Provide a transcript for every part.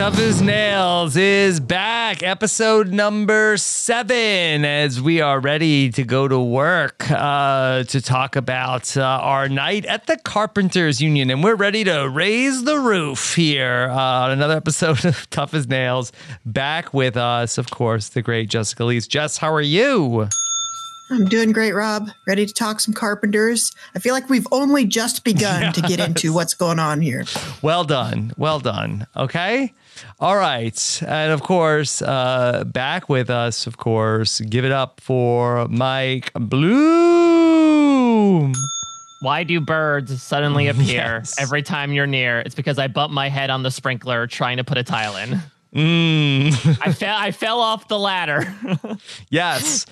Tough as Nails is back. Episode number seven, as we are ready to go to work uh, to talk about uh, our night at the Carpenters Union. And we're ready to raise the roof here uh, on another episode of Tough as Nails. Back with us, of course, the great Jessica Liese. Jess, how are you? I'm doing great, Rob. Ready to talk some carpenters. I feel like we've only just begun to get into what's going on here. Well done. Well done. Okay. All right. And of course, uh, back with us, of course, give it up for Mike Bloom. Why do birds suddenly appear Yes. every time you're near? It's because I bump my head on the sprinkler trying to put a tile in. Mm. I fell I fell off the ladder. yes.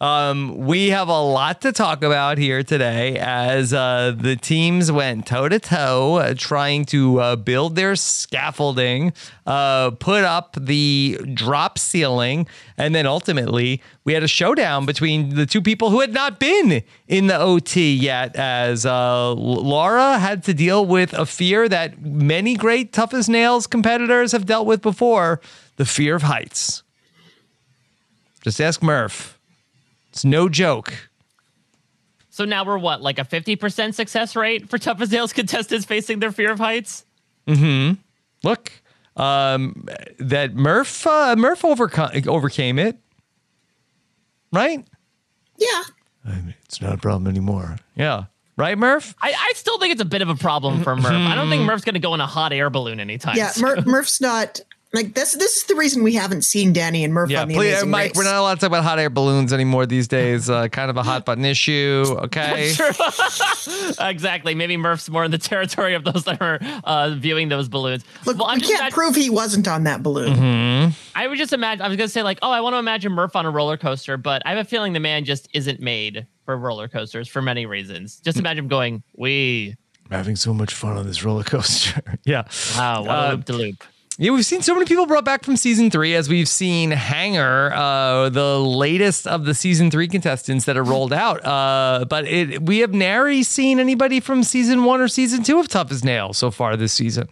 Um, we have a lot to talk about here today as uh, the teams went toe to toe trying to uh, build their scaffolding, uh, put up the drop ceiling, and then ultimately we had a showdown between the two people who had not been in the OT yet. As uh, Laura had to deal with a fear that many great Tough as Nails competitors have dealt with before the fear of heights. Just ask Murph. It's no joke. so now we're what, like a 50% success rate for Tough as Nails contestants facing their fear of heights? Mm hmm. Look, um, that Murph uh, Murph overco- overcame it, right? Yeah. It's not a problem anymore. Yeah, right, Murph. I, I still think it's a bit of a problem for Murph. I don't think Murph's gonna go in a hot air balloon anytime. Yeah. soon. Mur- Murph's not like this. This is the reason we haven't seen Danny and Murph Yeah, on the please, Amazing Mike. Race. We're not allowed to talk about hot air balloons anymore these days. Uh, kind of a hot button issue. Okay. exactly. Maybe Murph's more in the territory of those that are uh, viewing those balloons. Look, Well, I'm we can't imag- prove he wasn't on that balloon. Mm-hmm. I would just imagine. I was gonna say like, oh, I want to imagine Murph on a roller coaster, but I have a feeling the man just isn't made for roller coasters for many reasons. Just imagine him going, "We, I'm having so much fun on this roller coaster. yeah. wow, what Uh, a loop to loop." Yeah, we've seen so many people brought back from season three, as we've seen Hanger, uh, the latest of the season three contestants that are rolled out. Uh, but it, we have nary seen anybody from season one or season two of Tough as Nails so far this season.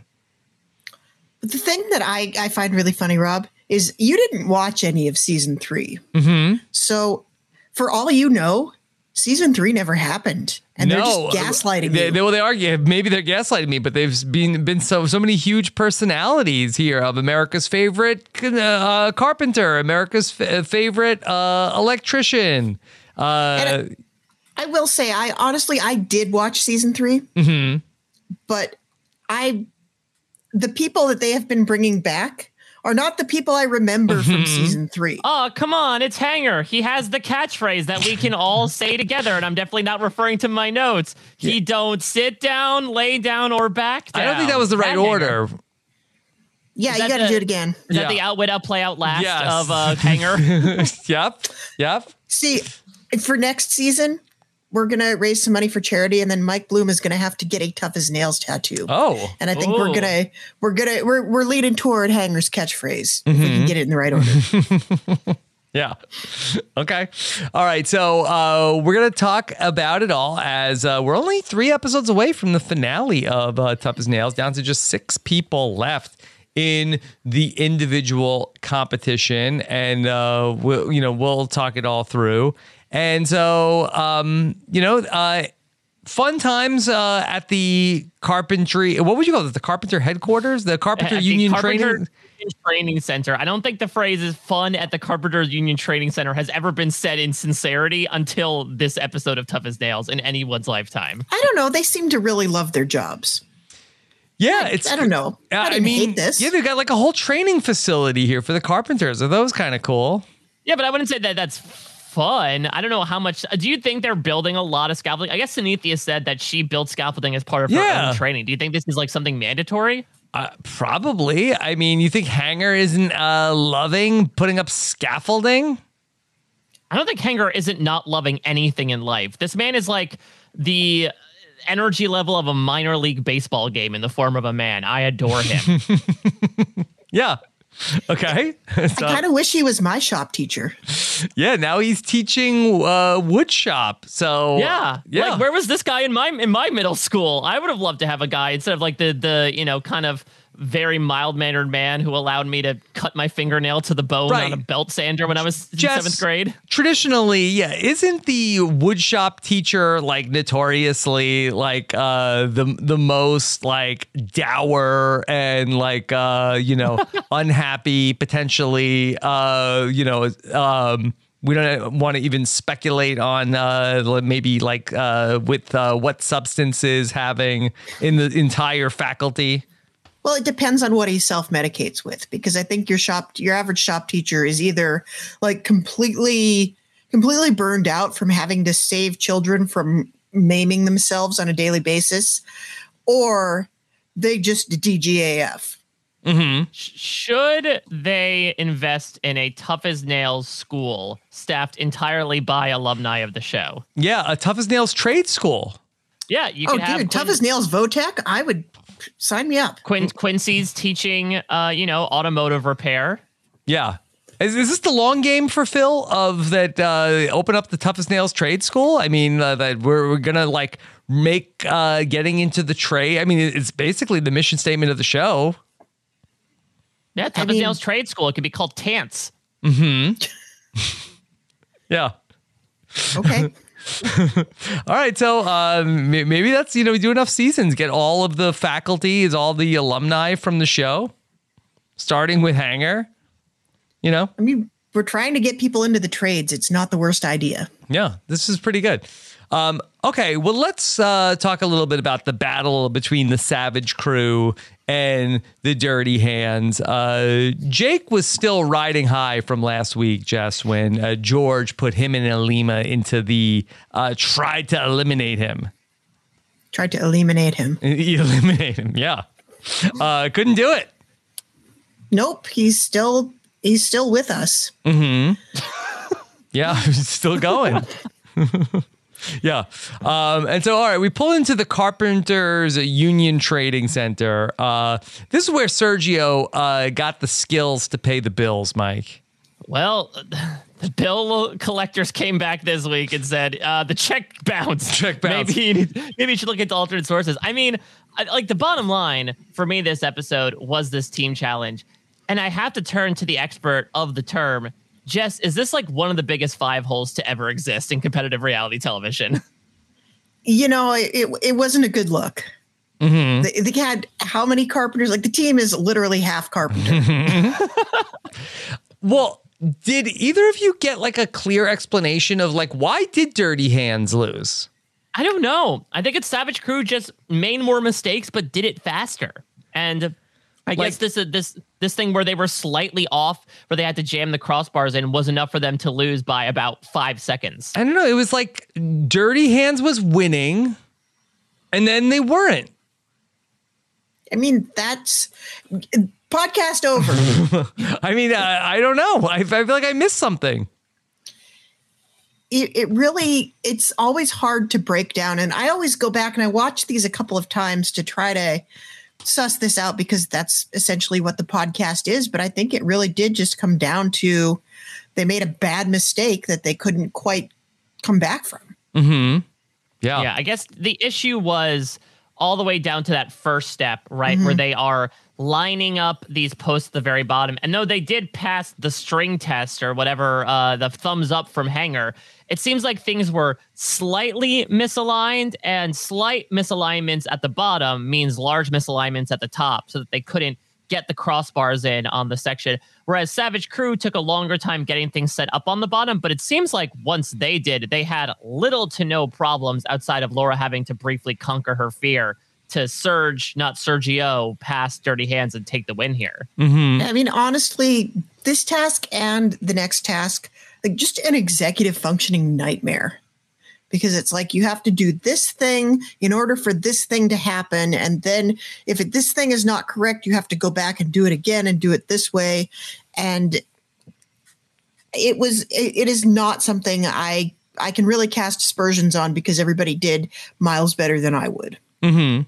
The thing that I, I find really funny, Rob, is you didn't watch any of season 3 Mm-hmm. So for all you know, season three never happened, and they're just gaslighting they. They, well, they argue maybe they're gaslighting me, but they've been been so so many huge personalities here of America's favorite uh, carpenter, America's f- favorite uh, electrician. Uh, And I will say, I honestly, I did watch season 3 Mm-hmm. but I, the people that they have been bringing back are not the people I remember Mm-hmm. from season three. Oh, come on. It's Hanger. He has the catchphrase that we can all say together. And I'm definitely not referring to my notes. He don't sit down, lay down, or back down. I don't think that was the right Hanger. order. yeah, you got to do it again. Is Yeah. that the outwit, outplay, outlast Yes. of uh, Hanger? yep, yep. See, for next season, we're gonna raise some money for charity, and then Mike Bloom is gonna have to get a tough as nails tattoo. Oh, And I think we're gonna we're gonna we're we're leading toward Hanger's catchphrase if we Mm-hmm. can get it in the right order. Yeah. Okay. All right. So uh, we're gonna talk about it all as uh, we're only three episodes away from the finale of uh, Tough as Nails, down to just six people left in the individual competition, and uh, we'll you know we'll talk it all through. And so um, you know. Uh, Fun times uh, at the carpentry. What would you call it? The carpenter headquarters, the carpenter At the union Carpenter training. Training Center. I don't think the phrase is fun at the Carpenters Union Training Center has ever been said in sincerity until this episode of Tough as Nails in anyone's lifetime. I don't know. They seem to really love their jobs. Yeah, it's. I don't know. I didn't hate this. Yeah, they've got like a whole training facility here for the carpenters. Are those kind of cool? Yeah, but I wouldn't say that that's fun. I don't know how much. Do you think they're building a lot of scaffolding? I guess Sanithia said that she built scaffolding as part of her own training. Do you think this is like something mandatory? Uh, probably. I mean, you think Hanger isn't uh, loving putting up scaffolding? I don't think Hanger isn't not loving anything in life. This man is like the energy level of a minor league baseball game in the form of a man. I adore him. Yeah. Okay. I kind of wish he was my shop teacher. yeah. Now he's teaching uh, wood shop. So yeah. yeah. Like where was this guy in my in my middle school? I would have loved to have a guy instead of like the the, you know, kind of very mild mannered man who allowed me to cut my fingernail to the bone Right. on a belt sander when I was in Jess, seventh grade. traditionally, yeah, isn't the woodshop teacher like notoriously like uh the the most like dour and like uh you know unhappy potentially uh you know um we don't want to even speculate on uh maybe like uh with uh what substances having in the entire faculty Well, it depends on what he self medicates with, because I think your shop, your average shop teacher is either like completely, completely burned out from having to save children from maiming themselves on a daily basis, or they just DGAF. Mm-hmm. Should they invest in a tough as nails school staffed entirely by alumni of the show? yeah a tough as nails trade school Yeah, you Oh, could have dude, tough as nails Votech. I would sign me up. Quin- Quincy's teaching, uh, you know, automotive repair. Yeah. Is, is this the long game for Phil of that uh, open up the toughest nails trade school? I mean, uh, that we're, we're gonna like make uh, getting into the trade. I mean, it's basically the mission statement of the show. Yeah, tough as mean- nails trade school. It could be called Tance. Yeah. Okay. All right. So um, maybe that's you know we do enough seasons, get all of the faculty, is all the alumni from the show, starting with Hanger. You know. I mean, we're trying to get people into the trades. It's not the worst idea. Yeah, this is pretty good. Um, okay, well, let's uh, talk a little bit about the battle between the Savage Crew and the Dirty Hands. Uh, Jake was still riding high from last week, Jess, when uh, George put him and Alima into the uh, tried to eliminate him. Tried to eliminate him. eliminate him, yeah. Uh, couldn't do it. Nope, he's still he's still with us. Yeah, he's still going. yeah. Um, and so, all right, we pull into the Carpenters Union Trading Center. Uh, this is where Sergio uh, got the skills to pay the bills, Mike. Well, the bill collectors came back this week and said uh, the check bounced. Check bounced. Maybe you, maybe you should look into alternate sources. I mean, I, like the bottom line for me, this episode was this team challenge, and I have to turn to the expert of the term. Jess, is this like one of the biggest five holes to ever exist in competitive reality television? You know, it, it, it wasn't a good look. Mm-hmm. They, they had how many carpenters? Like the team is literally half carpenter. Well, did either of you get like a clear explanation of like why did Dirty Hands lose? I don't know. I think it's Savage Crew just made more mistakes but did it faster. And I Like- guess this uh, this this thing where they were slightly off, where they had to jam the crossbars in, was enough for them to lose by about five seconds. I don't know. It was like Dirty Hands was winning, and then they weren't. I mean, that's podcast over. I mean, I, I don't know. I, I feel like I missed something. it, it really it's always hard to break down and i always go back and i watch these a couple of times to try to suss this out because that's essentially what the podcast is but i think it really did just come down to they made a bad mistake that they couldn't quite come back from Mm-hmm. Yeah. Yeah, I guess the issue was all the way down to that first step, right? Where they are lining up these posts at the very bottom. And though they did pass the string test or whatever, uh, the thumbs up from Hanger, it seems like things were slightly misaligned and slight misalignments at the bottom means large misalignments at the top so that they couldn't get the crossbars in on the section. Whereas Savage Crew took a longer time getting things set up on the bottom, but it seems like once they did, they had little to no problems outside of Laura having to briefly conquer her fear to Surge, not Sergio, past Dirty Hands and take the win here. Mm-hmm. i mean honestly this task and the next task like just an executive functioning nightmare because it's like you have to do this thing in order for this thing to happen and then if it, this thing is not correct you have to go back and do it again and do it this way and it was it, it is not something i i can really cast aspersions on because everybody did miles better than i would Mm-hmm.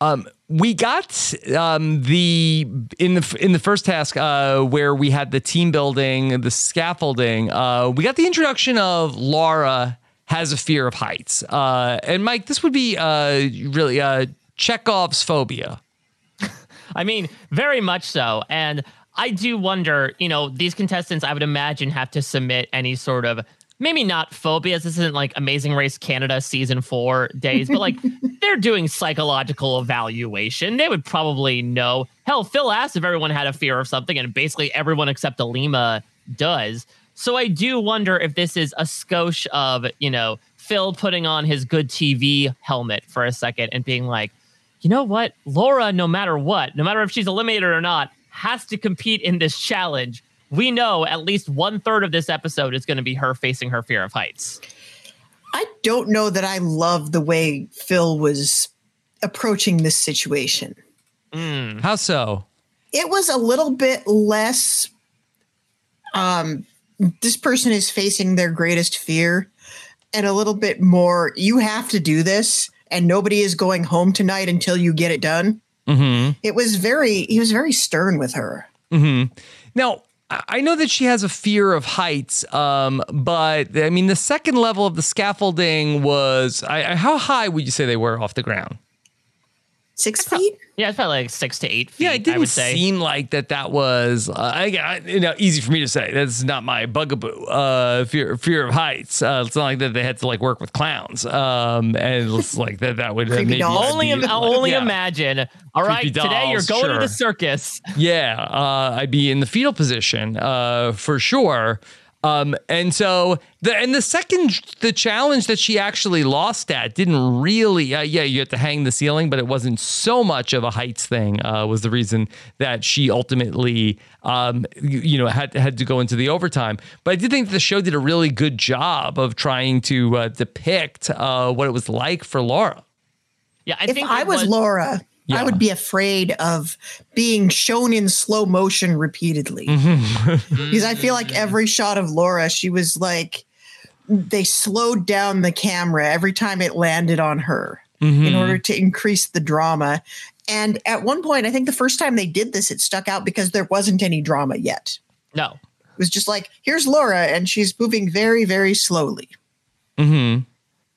Um, we got um, the in the in the first task uh, where we had the team building, the scaffolding. Uh, we got the introduction of Laura has a fear of heights, uh, and Mike, this would be uh, really uh, Chekhov's phobia. I mean, very much so. And I do wonder, you know, these contestants, I would imagine, have to submit any sort of maybe not phobias. This isn't like Amazing Race Canada season four days, but like they're doing psychological evaluation. They would probably know. Hell, Phil asked if everyone had a fear of something, and basically everyone except Alima does. So I do wonder if this is a skosh of, you know, Phil putting on his good TV helmet for a second and being like, you know what? Laura, no matter what, no matter if she's eliminated or not, has to compete in this challenge. We know at least one third of this episode is going to be her facing her fear of heights. I don't know that I love the way Phil was approaching this situation. How so? It was a little bit less um this person is facing their greatest fear and a little bit more you have to do this and nobody is going home tonight until you get it done. Mm-hmm. It was very he was very stern with her. Mm-hmm. Now, I know that she has a fear of heights, um, but I mean, the second level of the scaffolding was I, I- how high would you say they were off the ground? Six feet? Yeah, it's probably like six to eight feet. Yeah, it I didn't would say. seem like that. That was uh, I, I, you know easy for me to say. That's not my bugaboo. Uh, fear fear of heights. Uh, it's not like that they had to like work with clowns. Um, and it's like that that would uh, maybe dolls. only, be- im- only yeah. imagine. All right, Creepy today you're dolls, going to the circus. Yeah, uh, I'd be in the fetal position uh, for sure. Um, and so the and the second the challenge that she actually lost at didn't really uh, yeah you had to hang the ceiling but it wasn't so much of a heights thing uh, was the reason that she ultimately um, you, you know had had to go into the overtime but I did think the show did a really good job of trying to uh, depict uh, what it was like for Laura. Yeah, I if think I it was, Laura, Yeah. I would be afraid of being shown in slow motion repeatedly. Mm-hmm. because I feel like every shot of Laura, she was like, they slowed down the camera every time it landed on her Mm-hmm. in order to increase the drama. And at one point, I think the first time they did this, it stuck out because there wasn't any drama yet. no. It was just like, here's Laura, and she's moving very, very slowly. Mm-hmm.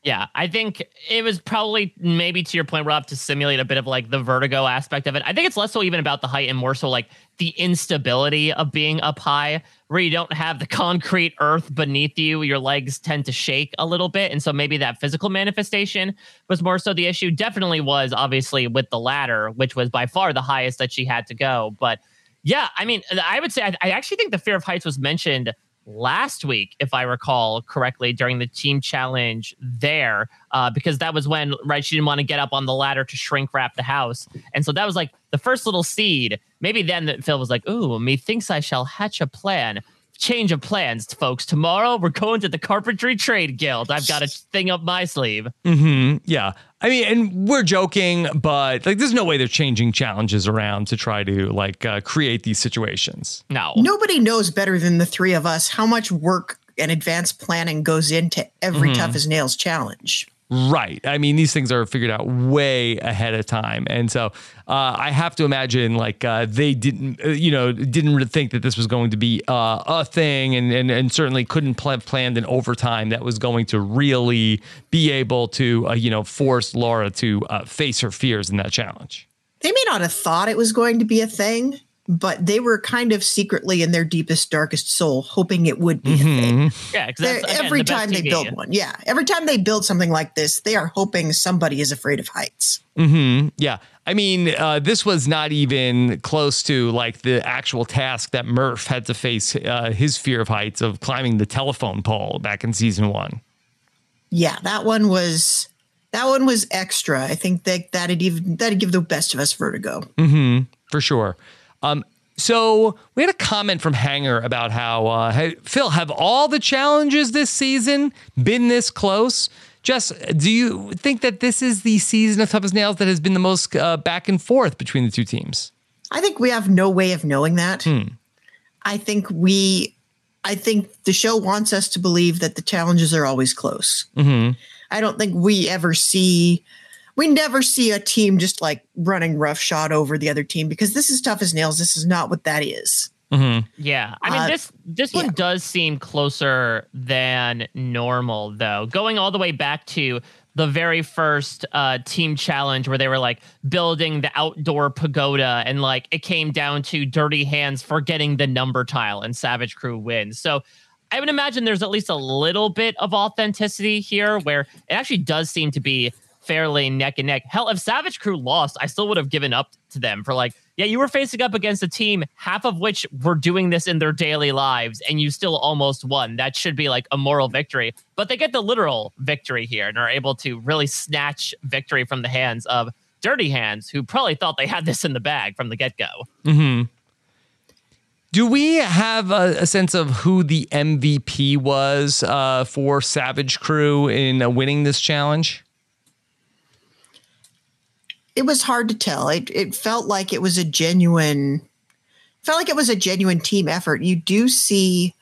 Yeah, I think it was probably maybe to your point, Rob, to simulate a bit of like the vertigo aspect of it. I think it's less so even about the height and more so like the instability of being up high, where you don't have the concrete earth beneath you. Your legs tend to shake a little bit. And so maybe that physical manifestation was more so the issue. Definitely was obviously with the ladder, which was by far the highest that she had to go. But yeah, I mean, I would say I, I actually think the fear of heights was mentioned last week, if I recall correctly, during the team challenge there, uh, because that was when right she didn't want to get up on the ladder to shrink wrap the house, and so that was like the first little seed. Maybe then that Phil was like, "Ooh, methinks I shall hatch a plan." Change of plans, folks. Tomorrow we're going to the Carpentry Trade Guild. I've got a thing up my sleeve. hmm Yeah. I mean, and we're joking, but like, there's no way they're changing challenges around to try to like uh, create these situations. No, Nobody knows better than the three of us how much work and advanced planning goes into every tough as nails challenge. Right. I mean, these things are figured out way ahead of time, and so uh, I have to imagine like uh, they didn't, uh, you know, didn't think that this was going to be uh, a thing, and and and certainly couldn't plan planned an overtime that was going to really be able to, uh, you know, force Laura to uh, face her fears in that challenge. They may not have thought it was going to be a thing, but they were kind of secretly in their deepest, darkest soul hoping it would be a thing. yeah, because again, every the time they TV. build one. Yeah. Every time they build something like this, they are hoping somebody is afraid of heights. Mm-hmm. Yeah. I mean, uh, this was not even close to like the actual task that Murph had to face uh, his fear of heights of climbing the telephone pole back in season one. Yeah, that one was that one was extra. I think that that'd even that'd give the best of us vertigo. for sure. Um, so we had a comment from Hanger about how uh, hey, Phil have all the challenges this season been this close. Jess, do you think that this is the season of Tough as Nails that has been the most uh, back and forth between the two teams? I think we have no way of knowing that. I think we, I think the show wants us to believe that the challenges are always close. I don't think we ever see, we never see a team just like running roughshod over the other team because this is tough as nails. This is not what that is. Yeah, I mean Uh, this this one yeah. does seem closer than normal though. Going all the way back to the very first uh, team challenge where they were like building the outdoor pagoda and like it came down to dirty hands forgetting the number tile and Savage Crew wins. So I would imagine there's at least a little bit of authenticity here where it actually does seem to be fairly neck and neck. Hell, if Savage Crew lost, I still would have given up to them for like, yeah, you were facing up against a team, half of which were doing this in their daily lives, and you still almost won. That should be like a moral victory. But they get the literal victory here and are able to really snatch victory from the hands of Dirty Hands, who probably thought they had this in the bag from the get go. Do we have a, a sense of who the MVP was uh, for Savage Crew in uh, winning this challenge? It was hard to tell. It, it felt like it was a genuine, felt like it was a genuine team effort. You do see,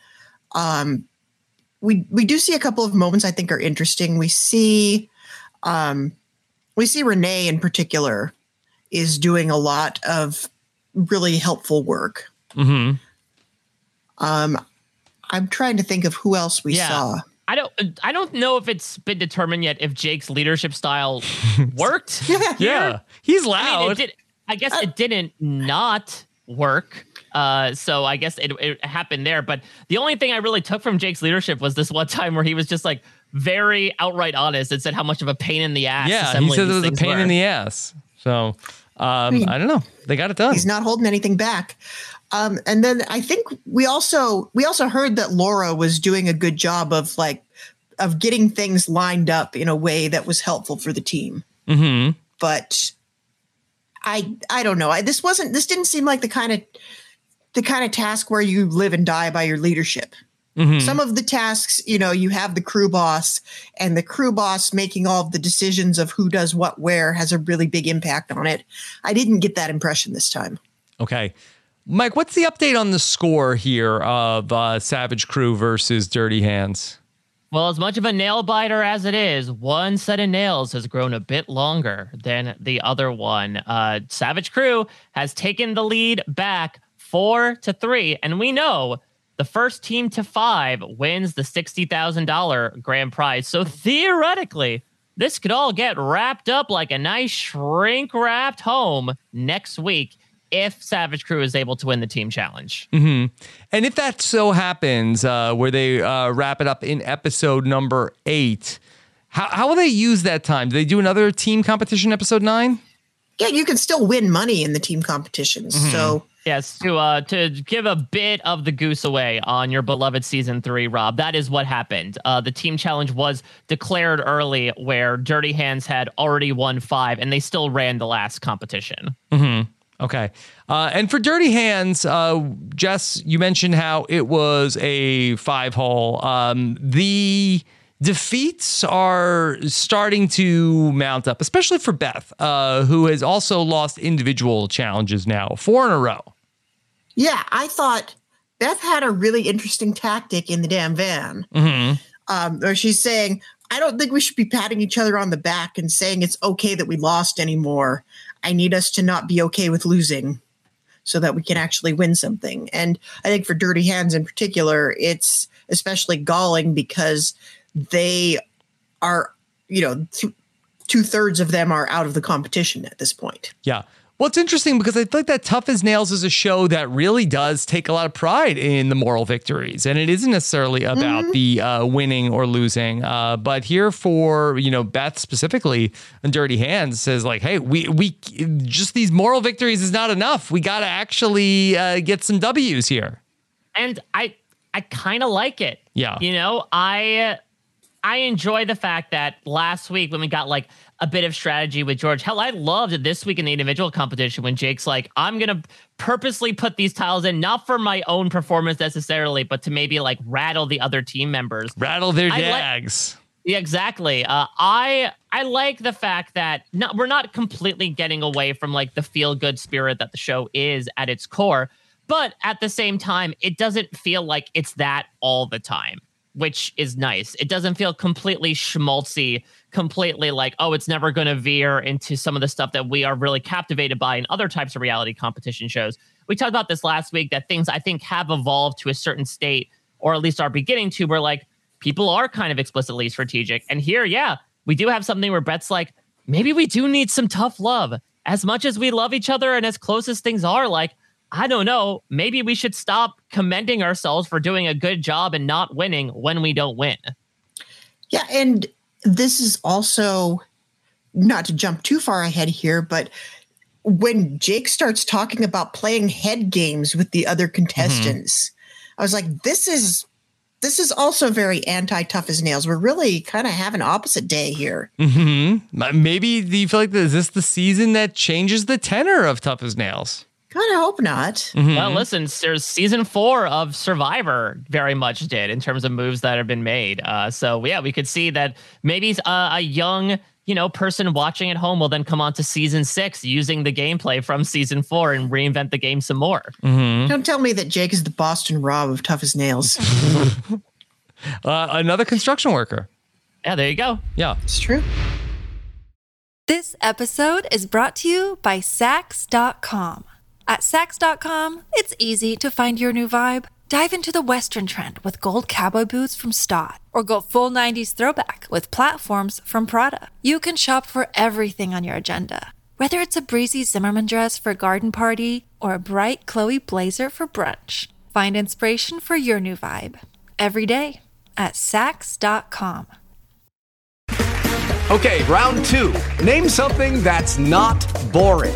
um, we we do see a couple of moments I think are interesting. We see, um, we see Renee in particular is doing a lot of really helpful work. Mm-hmm. Um, I'm trying to think of who else we Yeah. saw. I don't I don't know if it's been determined yet if Jake's leadership style worked. Yeah, yeah. he's I loud. mean, it did. I guess it didn't not work. Uh, so I guess it, it happened there. But the only thing I really took from Jake's leadership was this one time where he was just like very outright honest and said how much of a pain in the ass. yeah, he assembling said it was a pain were. in the ass. So um, I don't know. They got it done. He's not holding anything back. Um, and then I think we also we also heard that Laura was doing a good job of like of getting things lined up in a way that was helpful for the team. hmm But I I don't know. I, this wasn't this didn't seem like the kind of the kind of task where you live and die by your leadership. Mm-hmm. Some of the tasks, you know, you have the crew boss, and the crew boss making all of the decisions of who does what where has a really big impact on it. I didn't get that impression this time. Okay. Mike, what's the update on the score here of uh, Savage Crew versus Dirty Hands? Well, as much of a nail biter as it is, one set of nails has grown a bit longer than the other one. Uh, Savage Crew has taken the lead back four to three, and we know the first team to five wins the $60,000 grand prize. So theoretically, this could all get wrapped up like a nice shrink wrapped home next week if Savage Crew is able to win the team challenge. And if that so happens, uh, where they uh, wrap it up in episode number eight, how, how will they use that time? Do they do another team competition episode nine? Yeah, you can still win money in the team competitions. So Yes, to uh to give a bit of the goose away on your beloved season three, Rob. That is what happened. Uh, the team challenge was declared early, where Dirty Hands had already won five, and they still ran the last competition. Okay. Uh, and for Dirty Hands, uh, Jess, you mentioned how it was a five hole. Um, the defeats are starting to mount up, especially for Beth, uh, who has also lost individual challenges now, four in a row. yeah, I thought Beth had a really interesting tactic in the damn van. Um, where she's saying, I don't think we should be patting each other on the back and saying it's okay that we lost anymore. I need us to not be okay with losing so that we can actually win something. And I think for Dirty Hands in particular, it's especially galling because they are, you know, th- two thirds of them are out of the competition at this point. Yeah. Well, it's interesting because I feel like that Tough as Nails is a show that really does take a lot of pride in the moral victories, and it isn't necessarily about the uh, winning or losing. Uh, but here for you know Beth specifically and Dirty Hands says like, hey, we we just these moral victories is not enough. We got to actually uh, get some W's here. and I I kind of like it. Yeah. You know, I I enjoy the fact that last week when we got like a bit of strategy with George, hell, I loved it this week in the individual competition when Jake's like, I'm gonna purposely put these tiles in, not for my own performance necessarily, but to maybe like rattle the other team members. Rattle their I like- Yeah, exactly. Uh, I I like the fact that not, we're not completely getting away from like the feel good spirit that the show is at its core, but at the same time, it doesn't feel like it's that all the time, which is nice. It doesn't feel completely schmaltzy, completely like oh, it's never going to veer into some of the stuff that we are really captivated by in other types of reality competition shows. We talked about this last week that things I think have evolved to a certain state, or at least are beginning to, where like people are kind of explicitly strategic. And here, yeah, we do have something where Brett's like, maybe we do need some tough love. As much as we love each other and as close as things are, like, I don't know, maybe we should stop commending ourselves for doing a good job and not winning when we don't win. Yeah, and this is also not to jump too far ahead here, but when Jake starts talking about playing head games with the other contestants, I was like, this is this is also very anti tough as nails. We're really kind of having opposite day here. hmm Maybe do you feel like this, is this the season that changes the tenor of Tough as Nails? Kind of hope not. Well, listen, there's season four of Survivor very much did in terms of moves that have been made. Uh, so yeah, we could see that maybe uh, a young, you know, person watching at home will then come on to season six using the gameplay from season four and reinvent the game some more. Don't tell me that Jake is the Boston Rob of tough as nails. Uh, another construction worker. Yeah, there you go. Yeah. it's true. This episode is brought to you by Saks.com. At Saks.com, it's easy to find your new vibe. Dive into the Western trend with gold cowboy boots from Staud, or go full 90s throwback with platforms from Prada. You can shop for everything on your agenda, whether it's a breezy Zimmermann dress for a garden party or a bright Chloe blazer for brunch. Find inspiration for your new vibe every day at Saks.com. Okay, round two. Name something that's not boring.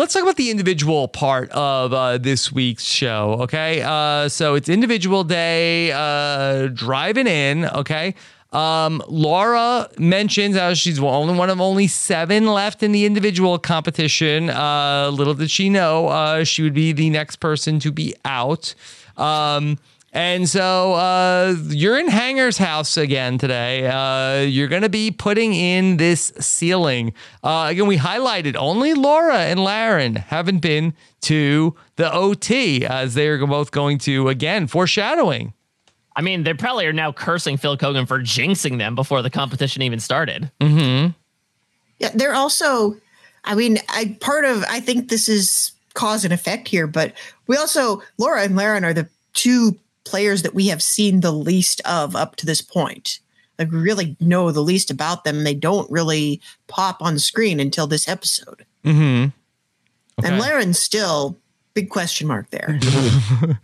Let's talk about the individual part of uh, this week's show. Okay. Uh, so it's individual day, uh, driving in. Okay. Um, Laura mentions how she's only one of only seven left in the individual competition. Uh, little did she know uh, she would be the next person to be out. Um, And so uh, you're in Hanger's house again today. Uh, you're going to be putting in this ceiling. Uh, again, we highlighted only Laura and Laren haven't been to the OT as they are both going to, again, foreshadowing. I mean, they probably are now cursing Phil Keoghan for jinxing them before the competition even started. Mm-hmm. Yeah, they're also. I mean, I part of. I think this is cause and effect here, but we also Laura and Laren are the two players that we have seen the least of up to this point. Like we really know the least about them. They don't really pop on the screen until this episode. Mm-hmm. And Laren's still big question mark there.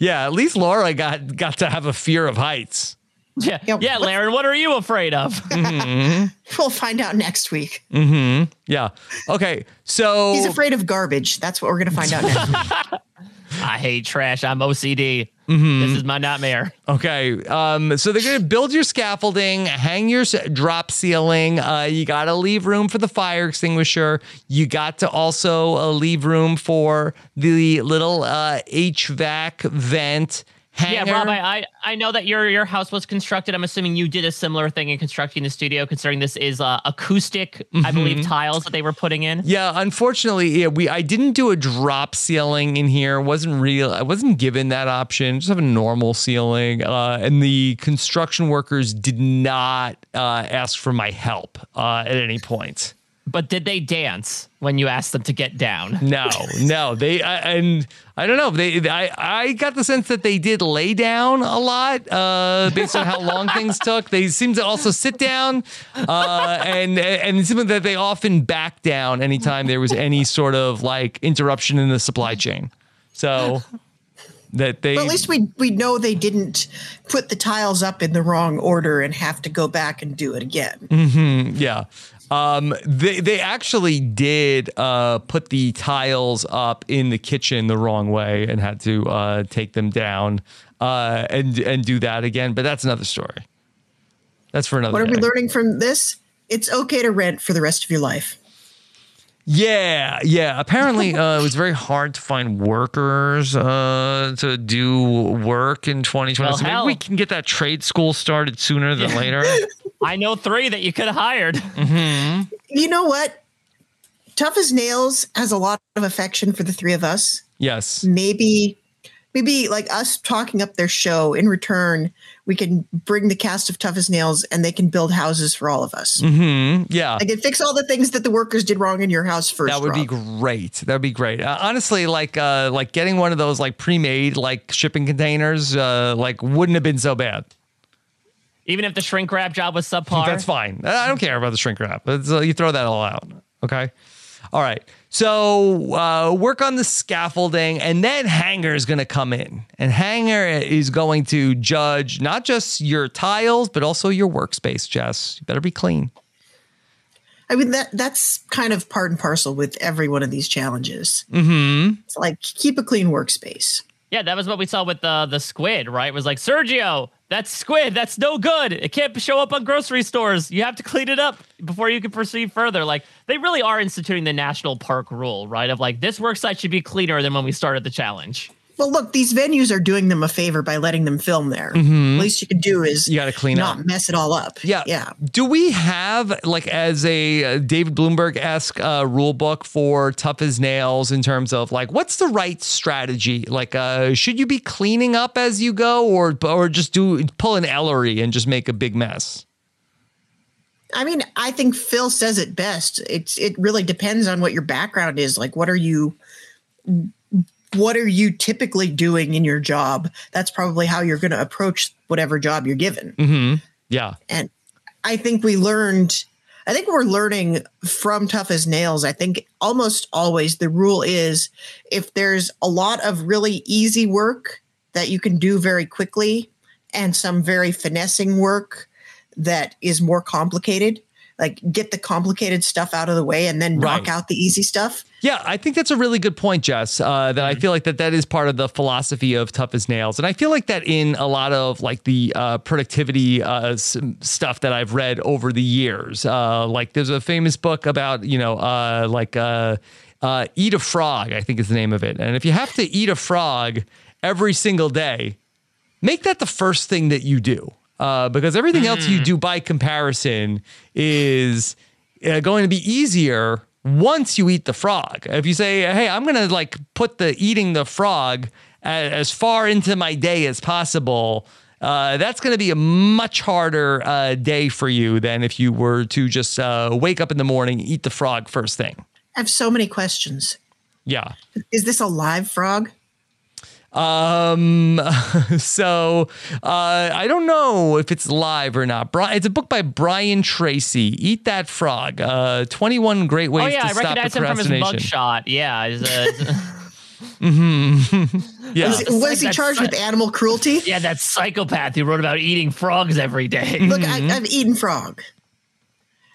yeah, at least Laura got got to have a fear of heights. Yeah, yeah, Laren, what are you afraid of? Mm-hmm. We'll find out next week. Mm-hmm. Yeah. Okay. So He's afraid of garbage. That's what we're going to find out next. I hate trash. I'm OCD. Mhm. This is my nightmare. Okay. Um, so they're going to build your scaffolding, hang your drop ceiling. Uh, you got to leave room for the fire extinguisher. You got to also uh, leave room for the little uh, HVAC vent. Hanger. Yeah, Rob, I, I know that your your house was constructed. I'm assuming you did a similar thing in constructing the studio, considering this is uh, acoustic, I believe, Mhm. tiles that they were putting in. Yeah, unfortunately, yeah, we I didn't do a drop ceiling in here. wasn't real. I wasn't given that option. Just have a normal ceiling, uh, and the construction workers did not uh, ask for my help uh, at any point. But did they dance when you asked them to get down? No, no, they I, and I don't know. They I I got the sense that they did lay down a lot uh, based on how long things took. They seem to also sit down, uh, and and something that they often back down anytime there was any sort of like interruption in the supply chain. So that they But at least we we know they didn't put the tiles up in the wrong order and have to go back and do it again. hmm yeah. Um, they they actually did uh, put the tiles up in the kitchen the wrong way and had to uh, take them down uh, and and do that again. But that's another story. That's for another. What are we learning from this? It's okay to rent for the rest of your life. Yeah, yeah. Apparently, uh, it was very hard to find workers uh, to do work in 2020. Well, so maybe hell. we can get that trade school started sooner than later. I know three that you could have hired. hmm You know what? Tough as Nails has a lot of affection for the three of us. Yes. Maybe, maybe like us talking up their show in return, we can bring the cast of Tough as Nails and they can build houses for all of us. hmm Yeah. I can fix all the things that the workers did wrong in your house first. That would be great. That would be great. Uh, honestly, like uh, like getting one of those like pre-made like shipping containers, uh, like wouldn't have been so bad. Even if the shrink wrap job was subpar. That's fine. I don't care about the shrink wrap. It's, uh, you throw that all out. Okay. All right. So uh, work on the scaffolding, and then Hanger is going to come in, and Hanger is going to judge not just your tiles, but also your workspace. Jess, you better be clean. I mean that that's kind of part and parcel with every one of these challenges. Mm-hmm. It's like keep a clean workspace. Yeah, that was what we saw with the the squid, right? It was like Sergio, that's squid. That's no good. It can't show up on grocery stores. You have to clean it up before you can proceed further. Like they really are instituting the national park rule, right? Of like this work site should be cleaner than when we started the challenge. Well, look, these venues are doing them a favor by letting them film there. Mhm. The least you can do is You gotta clean not up. mess it all up. Yeah. yeah. Do we have like as a uh, David Bloomberg esque uh, rule book for tough as nails in terms of like what's the right strategy? Like, uh, should you be cleaning up as you go, or or just do pull an Ellery and just make a big mess? I mean, I think Phil says it best. It's it really depends on what your background is. Like, what are you? What are you typically doing in your job? That's probably how you're going to approach whatever job you're given. Mm-hmm. Yeah. And I think we learned, I think we're learning from Tough as Nails. I think almost always the rule is if there's a lot of really easy work that you can do very quickly and some very finessing work that is more complicated, like get the complicated stuff out of the way and then knock Right. out the easy stuff. Yeah, I think that's a really good point, Jess. Uh, that I feel like that that is part of the philosophy of tough as nails, and I feel like that in a lot of like the uh, productivity uh, s- stuff that I've read over the years. Uh, like there's a famous book about you know uh, like uh, uh, eat a frog, I think is the name of it, and if you have to eat a frog. every single day, make that the first thing that you do. Uh, because everything else you do by comparison is uh, going to be easier once you eat the frog. If you say, "Hey, I'm going to like put the eating the frog a- as far into my day as possible," uh, that's going to be a much harder uh, day for you than if you were to just uh, wake up in the morning, eat the frog first thing. I have so many questions. Yeah. Is this a live frog? Um. So uh, I don't know if it's live or not. Bri- It's a book by Brian Tracy. Eat that frog. Uh, Twenty one great ways oh yeah, to I stop recognize him from his mugshot. Yeah, he's, uh, Yeah. Was, was he That's- charged with animal cruelty? yeah, that psychopath who wrote about eating frogs every day. Look, I, I've eaten frog.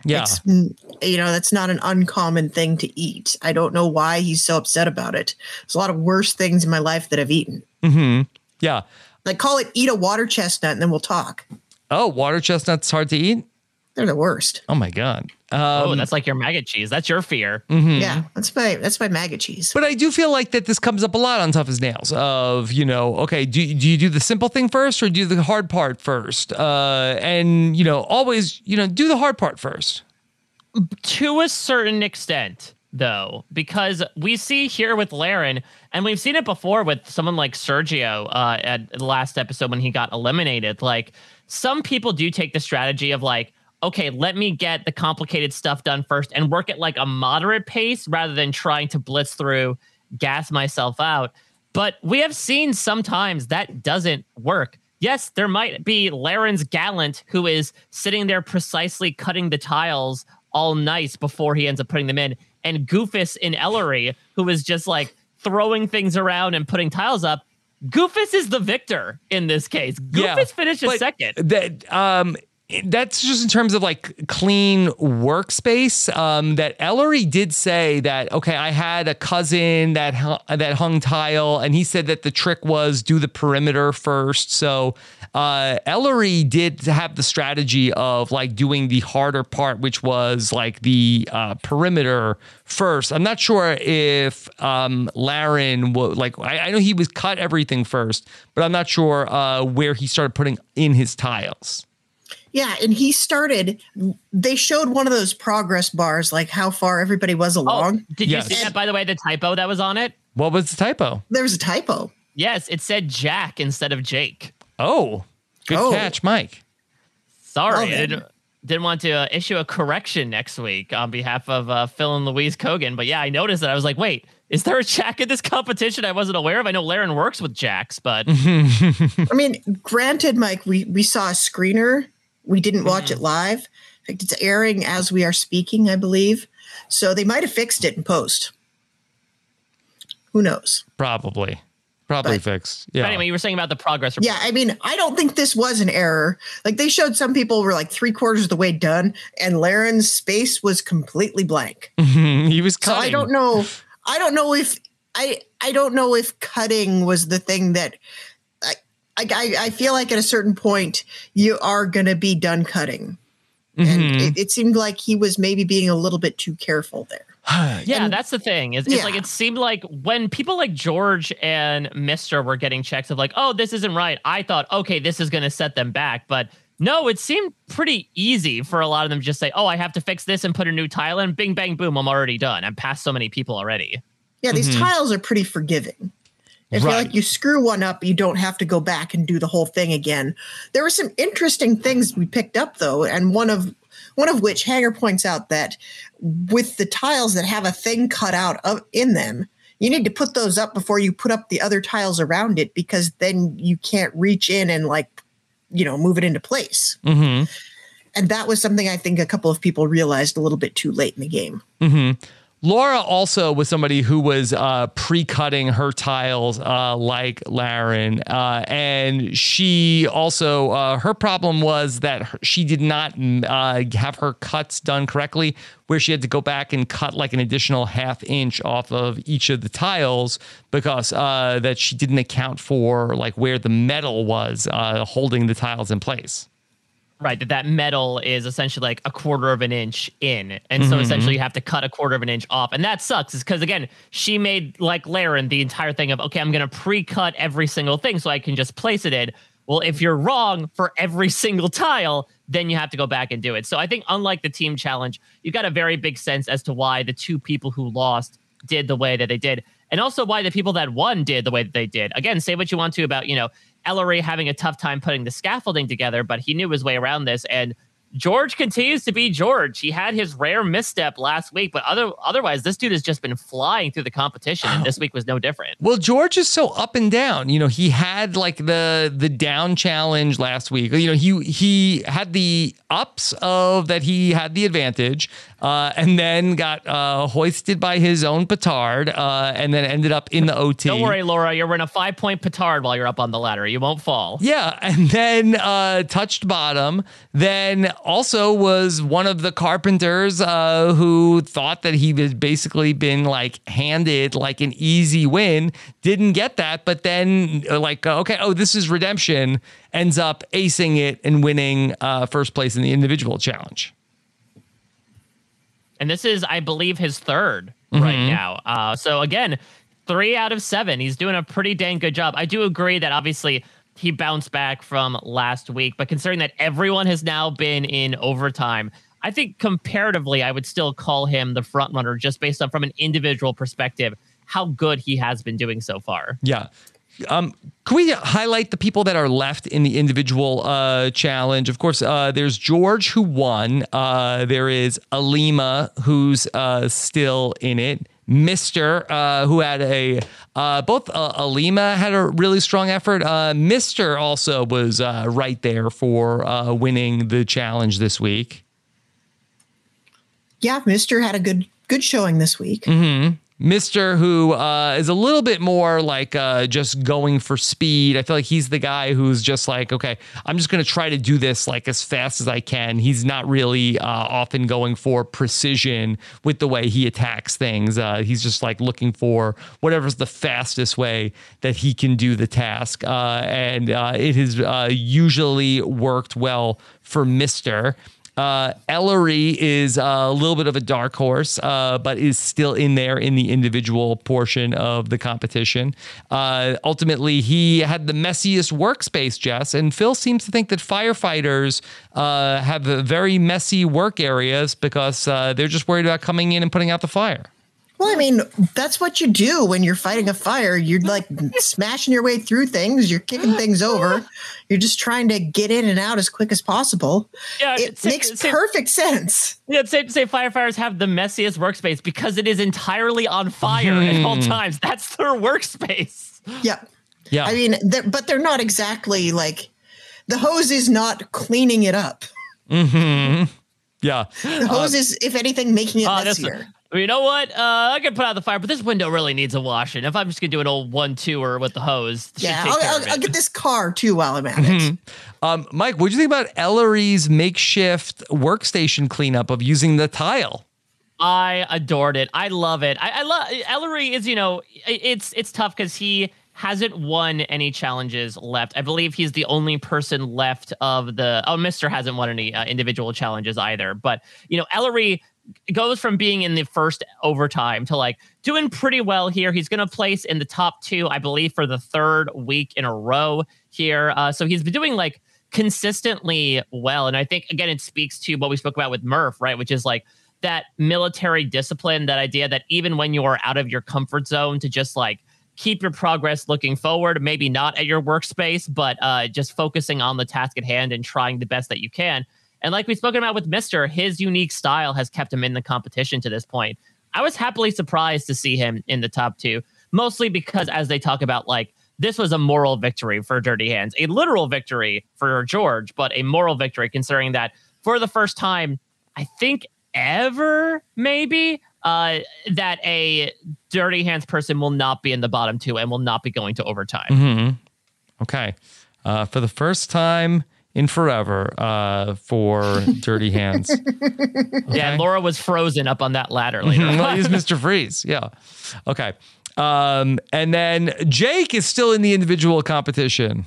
Yeah. It's, you know, that's not an uncommon thing to eat. I don't know why he's so upset about it. There's a lot of worse things in my life that I've eaten. Mm-hmm. Yeah. Like call it eat a water chestnut and then we'll talk. Oh, water chestnuts hard to eat. They're the worst. Oh my god. oh, Um, that's like your maggot cheese. That's your fear. Yeah, that's my that's my maggot cheese. but I do feel like that this comes up a lot on Tough as Nails. Of you know, okay, do do you do the simple thing first or do do the hard part first? Uh, and you know, always you know, do the hard part first. to a certain extent though because we see here with Laren and we've seen it before with someone like Sergio uh at the last episode when he got eliminated like some people do take the strategy of like okay let me get the complicated stuff done first and work at like a moderate pace rather than trying to blitz through gas myself out but we have seen sometimes that doesn't work yes, there might be Laren's Gallant who is sitting there precisely cutting the tiles all nice before he ends up putting them in, and Goofus in Ellery who is just like throwing things around and putting tiles up. Goofus is the victor in this case. Goofus finishes but second. That um that's just in terms of like clean workspace. Um, that Ellery did say that okay, I had a cousin that hu- that hung tile, and he said that the trick was do the perimeter first. So uh, Ellery did have the strategy of like doing the harder part, which was like the uh, perimeter first. I'm not sure if um, Laren wa- like I, I know he was cut everything first, but I'm not sure uh, where he started putting in his tiles. Yeah, and he started. They showed one of those progress bars, like how far everybody was Oh, along. did Yes. you see that by the way? The typo that was on it. What was the typo? There was a typo. Yes, it said Jack instead of Jake. Oh, good Oh. catch, Mike. Sorry, Well I didn't, didn't want to uh, issue a correction next week on behalf of uh, Phil and Louise Keoghan. But yeah, I noticed that. I was like, wait, is there a Jack in this competition I wasn't aware of? I know Laren works with Jacks, but I mean, granted, Mike, we we saw a screener. We didn't watch it mm. live. In fact, it's airing as we are speaking, I believe. So they might have fixed it in post. Who knows? Probably, probably But- fixed. But Yeah. anyway, you were saying about the progress report. Yeah, I mean, I don't think this was an error. Like they showed some people were like three quarters of the way done, and Laren's space was completely blank. he was So cutting. I don't know. I don't know if I I don't know if cutting was the thing that I I, I feel like at a certain point you are going to be done cutting. And mm-hmm. it, it seemed like he was maybe being a little bit too careful there. Yeah, that's the thing. It's, it's like it seemed like when people like George and Mister were getting checks of like, oh, this isn't right. I thought, okay, this is going to set them back, but no, it seemed pretty easy for a lot of them to just say, oh, I have to fix this and put a new tile in. Bing, bang, boom, I'm already done. I'm past so many people already. Yeah, these mm-hmm. tiles are pretty forgiving. I feel Right. like you screw one up, you don't have to go back and do the whole thing again. There were some interesting things we picked up though, and one of one of which Hanger points out that with the tiles that have a thing cut out of in them, you need to put those up before you put up the other tiles around it because then you can't reach in and like you know move it into place. Mhm. And that was something I think a couple of people realized a little bit too late in the game. Laura also was somebody who was uh, pre-cutting her tiles uh, like Laren, uh, and she also uh, her problem was that she did not uh, have her cuts done correctly, where she had to go back and cut like an additional half inch off of each of the tiles because uh, that she didn't account for like where the metal was holding the tiles in place. Right, that that metal is essentially like a quarter of an inch in, and so Mhm. essentially you have to cut a quarter of an inch off, and that sucks. Is because again, she made like Laren the entire thing of okay, I'm gonna pre-cut every single thing so I can just place it in. Well, if you're wrong for every single tile, then you have to go back and do it. So I think unlike the team challenge, you got a very big sense as to why the two people who lost did the way that they did, and also why the people that won did the way that they did. Again, say what you want to about you know Ellery having a tough time putting the scaffolding together, but he knew his way around this. And George continues to be George. He had his rare misstep last week, but other otherwise, this dude has just been flying through the competition, and this week was no different. Well, George is so up and down. You know, he had like the the down challenge last week. You know, he he had the ups of that he had the advantage, uh, and then got uh, hoisted by his own petard, uh, and then ended up in the OT. Don't worry, Laura, you're in a five point petard while you're up on the ladder. You won't fall. Yeah, and then uh, touched bottom. Then also was one of the carpenters uh, who thought that he was basically been like handed like an easy win. Didn't get that, but then uh, like uh, okay, oh this is redemption. Ends up acing it and winning uh, first place in the individual challenge. And this is, I believe, his 3rd right Mhm. now. Uh, so again, three out of seven. He's doing a pretty dang good job. I do agree that obviously he bounced back from last week, but considering that everyone has now been in overtime, I think comparatively, I would still call him the front runner just based on from an individual perspective how good he has been doing so far. Yeah. Um, can we highlight the people that are left in the individual uh, challenge? Of course, uh, there's George who won. Uh, there is Alima who's uh, still in it. Mister, uh, who had a uh, both uh, Alima had a really strong effort. Uh, Mister also was uh, right there for uh, winning the challenge this week. Yeah, Mister had a good good showing this week. hmm Mister, who uh, is a little bit more like uh, just going for speed. I feel like he's the guy who's just like, okay, I'm just going to try to do this like as fast as I can. He's not really uh, often going for precision with the way he attacks things. Uh, he's just like looking for whatever's the fastest way that he can do the task. Uh, and uh, it has usually worked well for Mister. Uh, Ellery is a little bit of a dark horse, uh, but is still in there in the individual portion of the competition. Uh, ultimately, he had the messiest workspace, Jess, and Phil seems to think that firefighters uh, have very messy work areas because uh, they're just worried about coming in and putting out the fire. Well, I mean, that's what you do when you're fighting a fire. You're like smashing your way through things, you're kicking things over, you're just trying to get in and out as quick as possible. Yeah, it it's- makes it's- perfect sense. Yeah, it's safe to say firefighters have the messiest workspace because it is entirely on fire at all Hmm. times. That's their workspace. Yeah. Yeah. I mean, they're, but they're not exactly like the hose is not cleaning it up. hmm Yeah. The hose is, if anything, making it Uh, that's- messier. you know what? Uh, I can put out the fire, but this window really needs a washing. If I'm just gonna do an old one-two-er with the hose, Yeah, I'll, I'll. I'll get this car too while I'm at it. Mhm. Um, Mike, what do you think about Ellery's makeshift workstation cleanup of using the tile? I adored it. I love it. I, I love Ellery is, you know, it's it's tough because he hasn't won any challenges left. I believe he's the only person left of the oh, Mister hasn't won any uh, individual challenges either. But you know, Ellery goes from being in the first overtime to like doing pretty well here. He's going to place in the top two, I believe, for the third week in a row here. Uh, so he's been doing like consistently well. And I think, again, it speaks to what we spoke about with Murph, right? Which is like that military discipline, that idea that even when you're out of your comfort zone, to just like keep your progress looking forward, maybe not at your workspace, but uh, just focusing on the task at hand and trying the best that you can. And like we've spoken about with Mister, his unique style has kept him in the competition to this point. I was happily surprised to see him in the top two, mostly because as they talk about, like, this was a moral victory for Dirty Hands, a literal victory for George, but a moral victory considering that for the first time, I think ever, maybe, uh, that a Dirty Hands person will not be in the bottom two and will not be going to overtime. hmm Okay. Uh, for the first time in forever uh, for Dirty Hands. Yeah, Laura was frozen up on that ladder later. well, he's Mr. Freeze. Yeah. Okay. Um, and then Jake is still in the individual competition.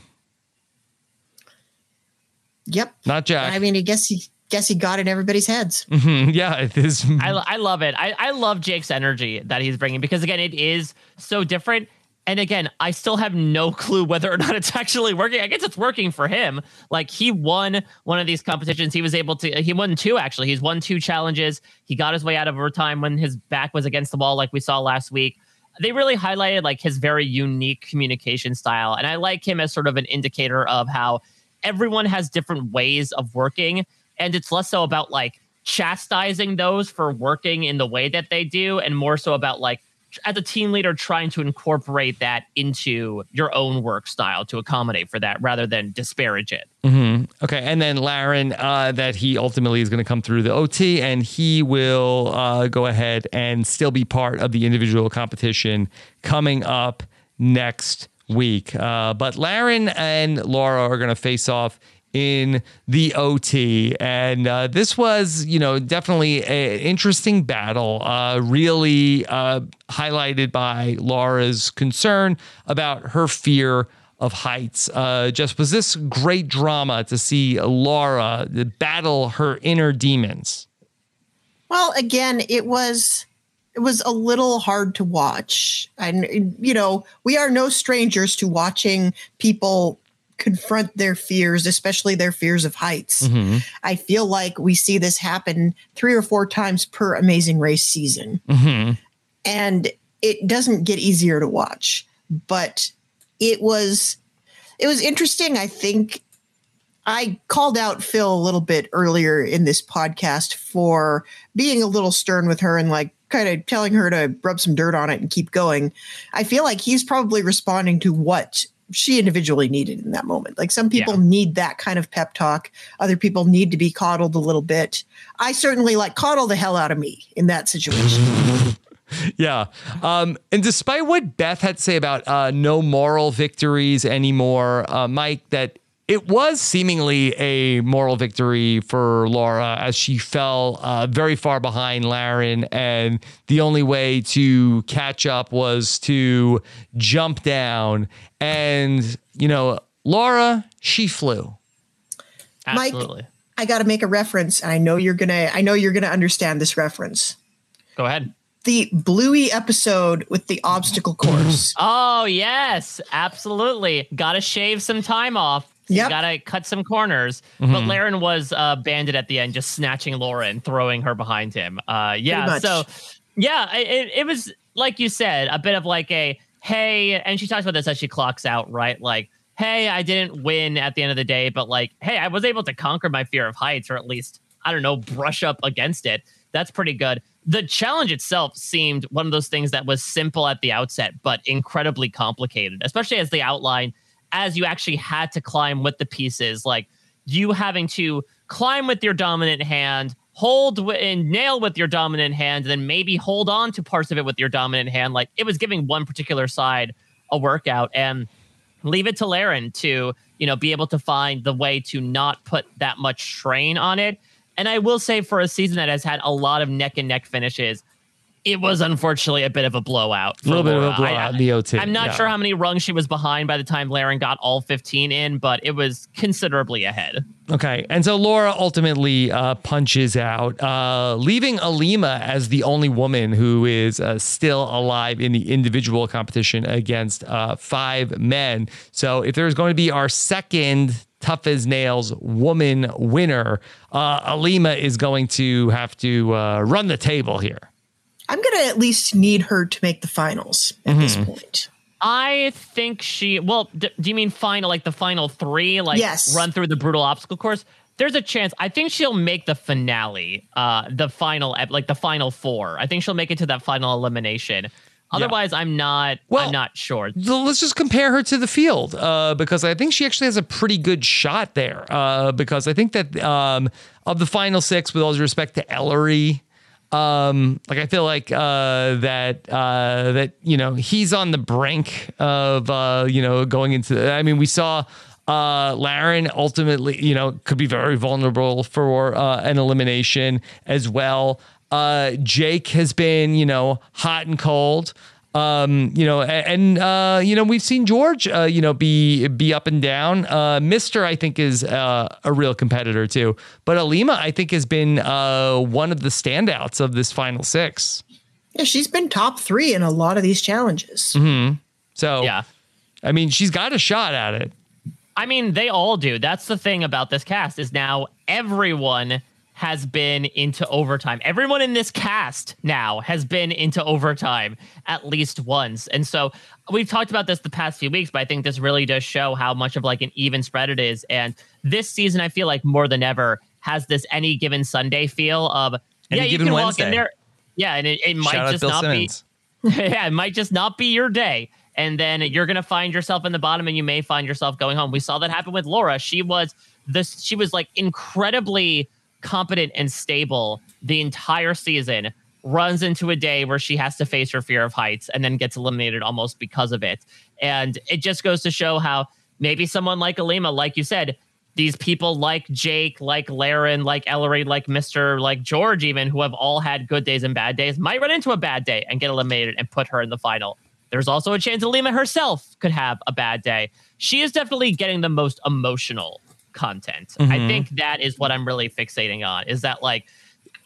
Yep. Not Jack. I mean, I guess he guess he got in everybody's heads. Mhm, yeah, it is. I, I love it. I, I love Jake's energy that he's bringing because again, it is so different. And again, I still have no clue whether or not it's actually working. I guess it's working for him. Like he won one of these competitions. He was able to. He won two actually. He's won two challenges. He got his way out of overtime when his back was against the wall, like we saw last week. They really highlighted like his very unique communication style, and I like him as sort of an indicator of how everyone has different ways of working and it's less so about like chastising those for working in the way that they do and more so about like as a team leader trying to incorporate that into your own work style to accommodate for that rather than disparage it hmm Okay, and then Laren, uh, that he ultimately is going to come through the OT, and he will uh, go ahead and still be part of the individual competition coming up next week. Uh, but Laren and Laura are going to face off in the OT, and uh, this was, you know, definitely an interesting battle. Uh, really uh, highlighted by Laura's concern about her fear of heights. Uh, just was this great drama to see Laura battle her inner demons. Well, again, it was it was a little hard to watch. And you know, we are no strangers to watching people confront their fears, especially their fears of heights. Mm-hmm. I feel like we see this happen three or four times per amazing race season. Mm-hmm. and it doesn't get easier to watch but it was it was interesting i think i called out phil a little bit earlier in this podcast for being a little stern with her and like kind of telling her to rub some dirt on it and keep going i feel like he's probably responding to what she individually needed in that moment like some people Yeah. need that kind of pep talk other people need to be coddled a little bit i certainly like coddle the hell out of me in that situation Yeah. Um, and despite what Beth had to say about uh, no moral victories anymore, uh, Mike, that it was seemingly a moral victory for Laura as she fell uh, very far behind Laren. And the only way to catch up was to jump down. And, you know, Laura, she flew. Mike, I got to make a reference, and I know you're gonna. I know you're gonna understand this reference. go ahead The Bluey episode with the obstacle course. oh yes absolutely gotta shave some time off You gotta cut some corners. Mm-hmm. But Laren was uh, banded at the end, just snatching Laura and throwing her behind him. Uh, yeah. So, yeah, it, it was like you said, a bit of like a hey, and she talks about this as she clocks out, right? Like, hey, I didn't win at the end of the day, but like, hey, I was able to conquer my fear of heights, or at least I don't know, brush up against it. That's pretty good. The challenge itself seemed one of those things that was simple at the outset, but incredibly complicated, especially as the outline, as you actually had to climb with the pieces, like you having to climb with your dominant hand, hold wi- and nail with your dominant hand, and then maybe hold on to parts of it with your dominant hand. Like it was giving one particular side a workout and leave it to Laren to, you know, be able to find the way to not put that much strain on it. And I will say for a season that has had a lot of neck and neck finishes, it was unfortunately a bit of a blowout. A little bit of a Laura. I- blowout in the OT, I'm not yeah. sure how many rungs she was behind by the time Laren got all 15 in, but it was considerably ahead. Okay. And so Laura ultimately uh, punches out, uh, leaving Alima as the only woman who is uh, still alive in the individual competition against uh, five men. So if there's going to be our second tough as nails woman winner, uh, Alima is going to have to uh, run the table here. I'm gonna at least need her to make the finals at this point. I think she. Well, d- do you mean final, like the final three, like Yes. run through the brutal obstacle course? There's a chance. I think she'll make the finale, uh, the final, like the final four. I think she'll make it to that final elimination. Otherwise, I'm not. Well- I'm not sure. So let's just compare her to the field uh, because I think she actually has a pretty good shot there. Uh, because I think that um, of the final six, with all due respect to Ellery, um, like I feel like uh, that uh, that you know he's on the brink of uh, you know going into. I mean, we saw. Uh, Laren ultimately, you know, could be very vulnerable for uh, an elimination as well. Uh, Jake has been, you know, hot and cold. Um, you know, and uh, you know, we've seen George, uh, you know, be be up and down. Uh, Mister, I think, is uh, a real competitor too. But Alima, I think, has been uh, one of the standouts of this final six. Yeah, she's been top three in a lot of these challenges. Mm-hmm. So, Yeah. I mean, she's got a shot at it. I mean, they all do. That's the thing about this cast is now everyone has been into overtime. Everyone in this cast now has been into overtime at least once. And so we've talked about this the past few weeks, but I think this really does show how much of like an even spread it is. And this season, I feel like more than ever has this any given Sunday feel of Any yeah, you can walk Wednesday. in there. Yeah, and it, it might just Bill not Simmons. be yeah, it might just not be your day. And then you're gonna find yourself in the bottom and you may find yourself going home. We saw that happen with Laura. She was this she was like incredibly competent and stable the entire season, runs into a day where she has to face her fear of heights and then gets eliminated almost because of it. And it just goes to show how maybe someone like Alima, like you said, these people like Jake, like Laren, like Ellery, like Mr., like George, even who have all had good days and bad days, might run into a bad day and get eliminated and put her in the final. There's also a chance Alima herself could have a bad day. She is definitely getting the most emotional content. I Mhm. think that is what I'm really fixating on is that, like,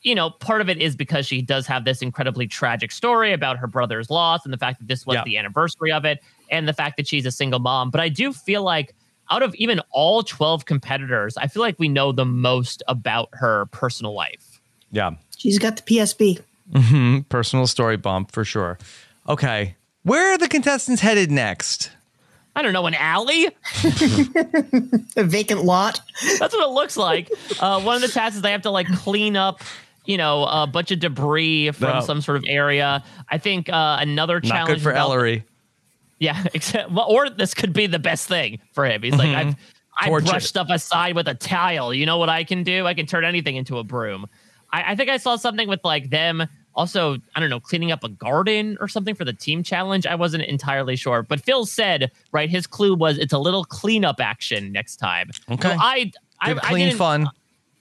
you know, part of it is because she does have this incredibly tragic story about her brother's loss and the fact that this was Yeah. the anniversary of it and the fact that she's a single mom. But I do feel like out of even all 12 competitors, I feel like we know the most about her personal life. Yeah. She's got the PSB. hmm Personal story bump for sure. Okay. Where are the contestants headed next? I don't know, an alley? A vacant lot. That's what it looks like. Uh, one of the tasks is they have to like clean up, you know, a bunch of debris from No. some sort of area. I think uh, another Not challenge. good for about- Ellery. Yeah, except, well, or this could be the best thing for him. He's like, Mhm. I've, I Torch brush stuff aside with a tile. You know what I can do? I can turn anything into a broom. I, I think I saw something with like them also, I don't know, cleaning up a garden or something for the team challenge. I wasn't entirely sure. But Phil said, right, his clue was it's a little cleanup action next time. Okay. So I, I, Good, I clean didn't- fun.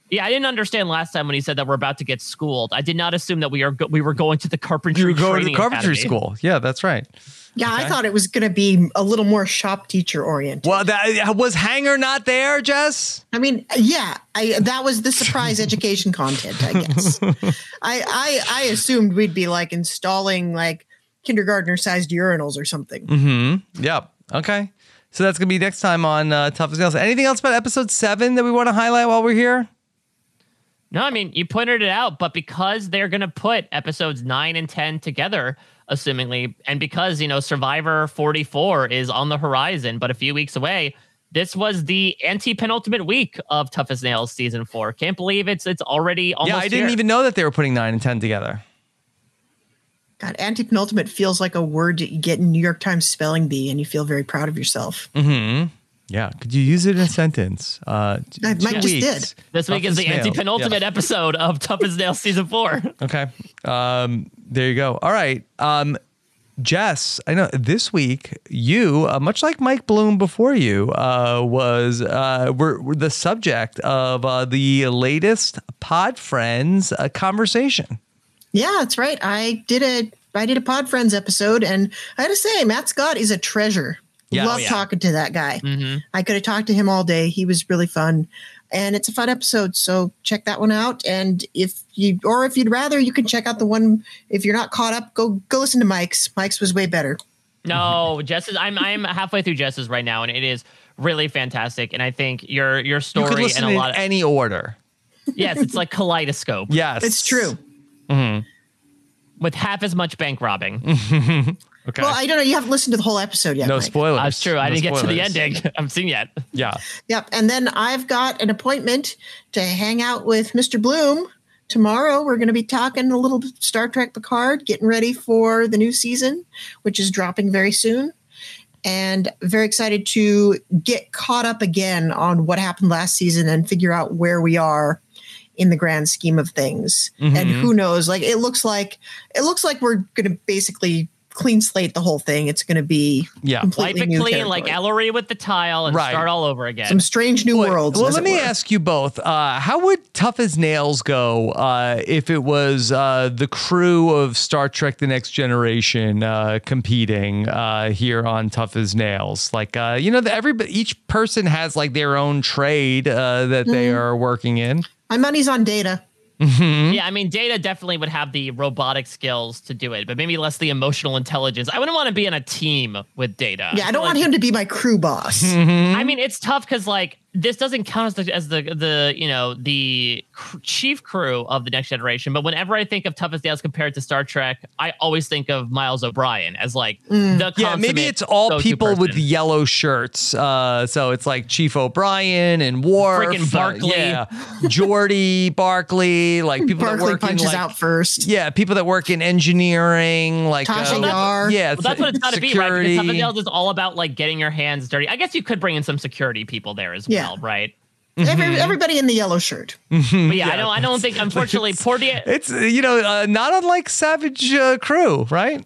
Yeah, I didn't understand last time when he said that we're about to get schooled. I did not assume that we are go- we were going to the carpentry. You go to the carpentry academy. school. Yeah, that's right. Yeah, Okay. I thought it was going to be a little more shop teacher oriented. Well, that was Hanger not there, Jess? I mean, yeah, I that was the surprise education content, I guess. I, I I assumed we'd be like installing like kindergartner sized urinals or something. Mm-hmm. Yep. Okay. So that's gonna be next time on uh, Tough as Nails. Anything else about episode seven that we want to highlight while we're here? No, I mean you pointed it out, but because they're going to put episodes nine and ten together, assumingly, and because you know Survivor forty four is on the horizon, but a few weeks away. This was the anti penultimate week of Tough as Nails season four. Can't believe it's it's already almost. yeah, I didn't here. even know that they were putting nine and ten together. God, anti penultimate feels like a word that you get in New York Times spelling bee, and you feel very proud of yourself. Mm-hmm. Yeah. Could you use it in a sentence? Uh, t- I might just did. This week Tough is the nails. anti penultimate Yeah. episode of Tough as Nails season four. Okay. Um, there you go. All right. Um, Jess, I know this week you, uh, much like Mike Bloom before you, uh, was uh, were, were the subject of uh, the latest Pod Friends uh, conversation. Yeah, that's right. I did a I did a Pod Friends episode, and I had to say, Matt Scott is a treasure. Yeah. Love Oh, yeah. talking to that guy. Mm-hmm. I could have talked to him all day. He was really fun. And it's a fun episode. So check that one out. And if you or if you'd rather, you can check out the one if you're not caught up, go go listen to Mike's. Mike's was way better. No, Jess's. I'm I'm halfway through Jess's right now, and it is really fantastic. And I think your your You story could and a lot of any order. yes, it's like kaleidoscope Yes, It's true. Mhm. with half as much bank robbing. Okay. Well, I don't know. You haven't listened to the whole episode yet. no Mike. spoilers. That's true. I No didn't get to the ending. I haven't seen yet. Yeah. Yep. And then I've got an appointment to hang out with Mr. Bloom tomorrow. We're going to be talking a little Star Trek Picard, getting ready for the new season, which is dropping very soon. And very excited to get caught up again on what happened last season and figure out where we are in the grand scheme of things. And Mhm. who knows? Like it looks like it looks like we're going to basically clean slate. The whole thing. It's going to be Yeah. Wipe completely it new clean like. Ellery with the tile and Right. start all over again. some strange new worlds. Well, let me were. ask you both. Uh, how would Tough as Nails go uh, if it was uh, the crew of Star Trek: The Next Generation uh, competing uh, here on Tough as Nails? Like, uh, you know, the, every each person has like their own trade uh, that they Mm-hmm. are working in. My money's on Data. Mm-hmm. Yeah, I mean, Data definitely would have the robotic skills to do it, but maybe less the emotional intelligence. I wouldn't want to be in a team with Data. Yeah, I don't want him to be my crew boss. Mm-hmm. I mm-hmm. mean, it's tough because like this doesn't count as the as the the you know the cr- chief crew of the next generation. But whenever I think of Tough as Nails compared to Star Trek, I always think of Miles O'Brien as like the Yeah, maybe it's all go-to people with yellow shirts. Uh, so it's like Chief O'Brien and Worf, Freaking uh, Barclay. yeah, Geordi Barclay, like people that Barclay work in like out first. yeah, people that work in engineering, like uh, Tasha Yar. yeah, Well, that's what it's got to be, right? security. Because Tough as Nails is all about like getting your hands dirty. I guess you could bring in some security people there as Yeah. Well, right? Every, everybody in the yellow shirt. But yeah, I don't. I don't think. Unfortunately, Portier. It's uh, you know uh, not unlike Savage uh, Crew, right?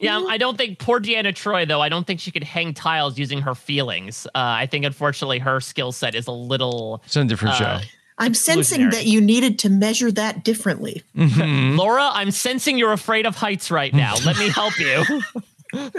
Yeah, I don't think poor Deanna Troi though. I don't think she could hang tiles using her feelings. Uh, I think unfortunately her skill set is a little. It's a different Uh, show. I'm sensing that you needed to measure that differently. Mm-hmm. Laura, I'm sensing you're afraid of heights right now. Let me help you.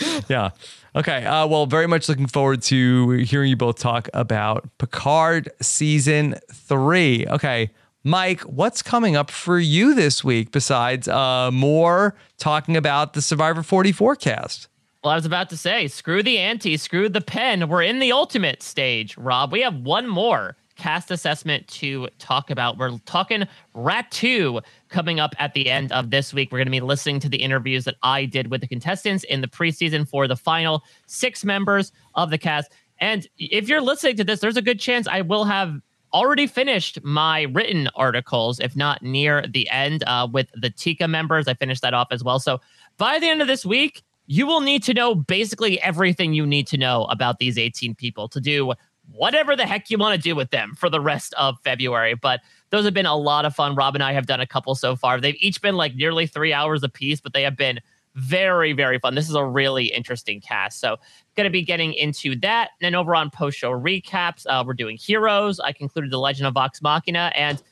Yeah. Okay. Uh, well, very much looking forward to hearing you both talk about Picard season three. Okay. Mike, what's coming up for you this week besides uh, more talking about the Survivor 44 cast? Well, I was about to say, screw the ante, screw the pen. We're in the ultimate stage, Rob. We have one more cast assessment to talk about. We're talking Ratu coming up at the end of this week. We're going to be listening to the interviews that I did with the contestants in the preseason for the final six members of the cast. And if you're listening to this, there's a good chance I will have already finished my written articles, if not near the end, uh, with the Tika members. I finished that off as well. So by the end of this week, you will need to know basically everything you need to know about these 18 people to do whatever the heck you want to do with them for the rest of February. But those have been a lot of fun. Rob and I have done a couple so far. They've each been like nearly three hours apiece, but they have been very, very fun. This is a really interesting cast. So, going to be getting into that. And then over on post show recaps, uh, we're doing Heroes. I concluded The Legend of Vox Machina. And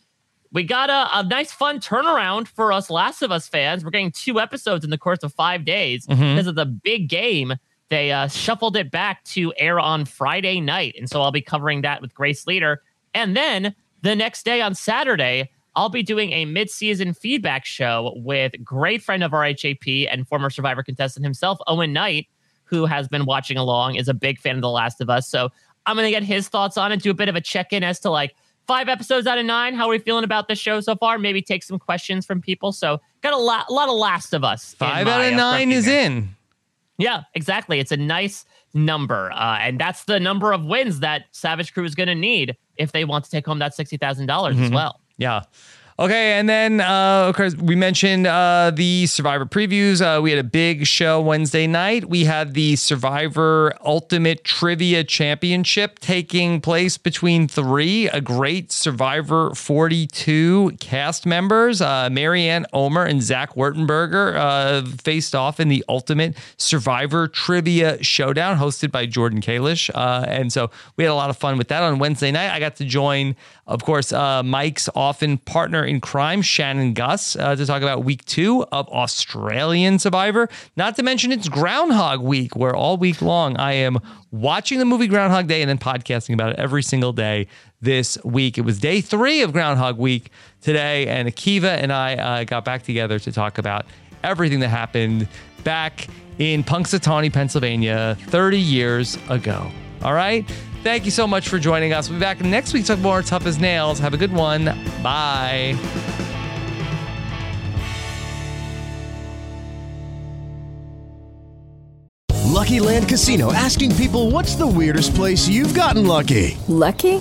we got a, a nice, fun turnaround for us Last of Us fans. We're getting two episodes in the course of five days because of the big game. They uh, shuffled it back to air on Friday night. And so I'll be covering that with Grace Leader. And then the next day on Saturday, I'll be doing a mid-season feedback show with great friend of RHAP and former Survivor contestant himself, Owen Knight, who has been watching along, is a big fan of The Last of Us. So I'm going to get his thoughts on it, do a bit of a check-in as to like five episodes out of nine. How are we feeling about the show so far? Maybe take some questions from people. So got a lot, a lot of Last of Us. Five out of nine is in. Yeah, exactly. It's a nice number. Uh, and that's the number of wins that Savage Crew is going to need if they want to take home that $60,000 Mm-hmm. as well. Yeah. Okay, and then uh, of course we mentioned uh, the Survivor previews. Uh, we had a big show Wednesday night. We had the Survivor Ultimate Trivia Championship taking place between three a great Survivor 42 cast members. Uh, Maryanne Omar and Zach Wurtenberger uh, faced off in the Ultimate Survivor Trivia Showdown, hosted by Jordan Kalish. Uh, and so we had a lot of fun with that on Wednesday night. I got to join, of course, Mike's often partner in crime, Shannon Guss, uh, to talk about week two of Australian Survivor. Not to mention it's Groundhog Week, where all week long I am watching the movie Groundhog Day and then podcasting about it every single day this week. It was day three of Groundhog Week today, and Akiva and I uh, got back together to talk about everything that happened back in Punxsutawney, Pennsylvania, 30 years ago. All right. Thank you so much for joining us. We'll be back next week to talk more tough as nails. Have a good one. Bye. Lucky Lucky Land Casino asking people what's the weirdest place you've gotten lucky? Lucky?